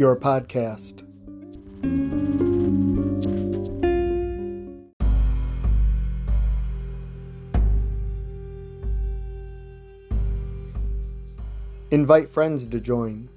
your podcast. Invite friends to join.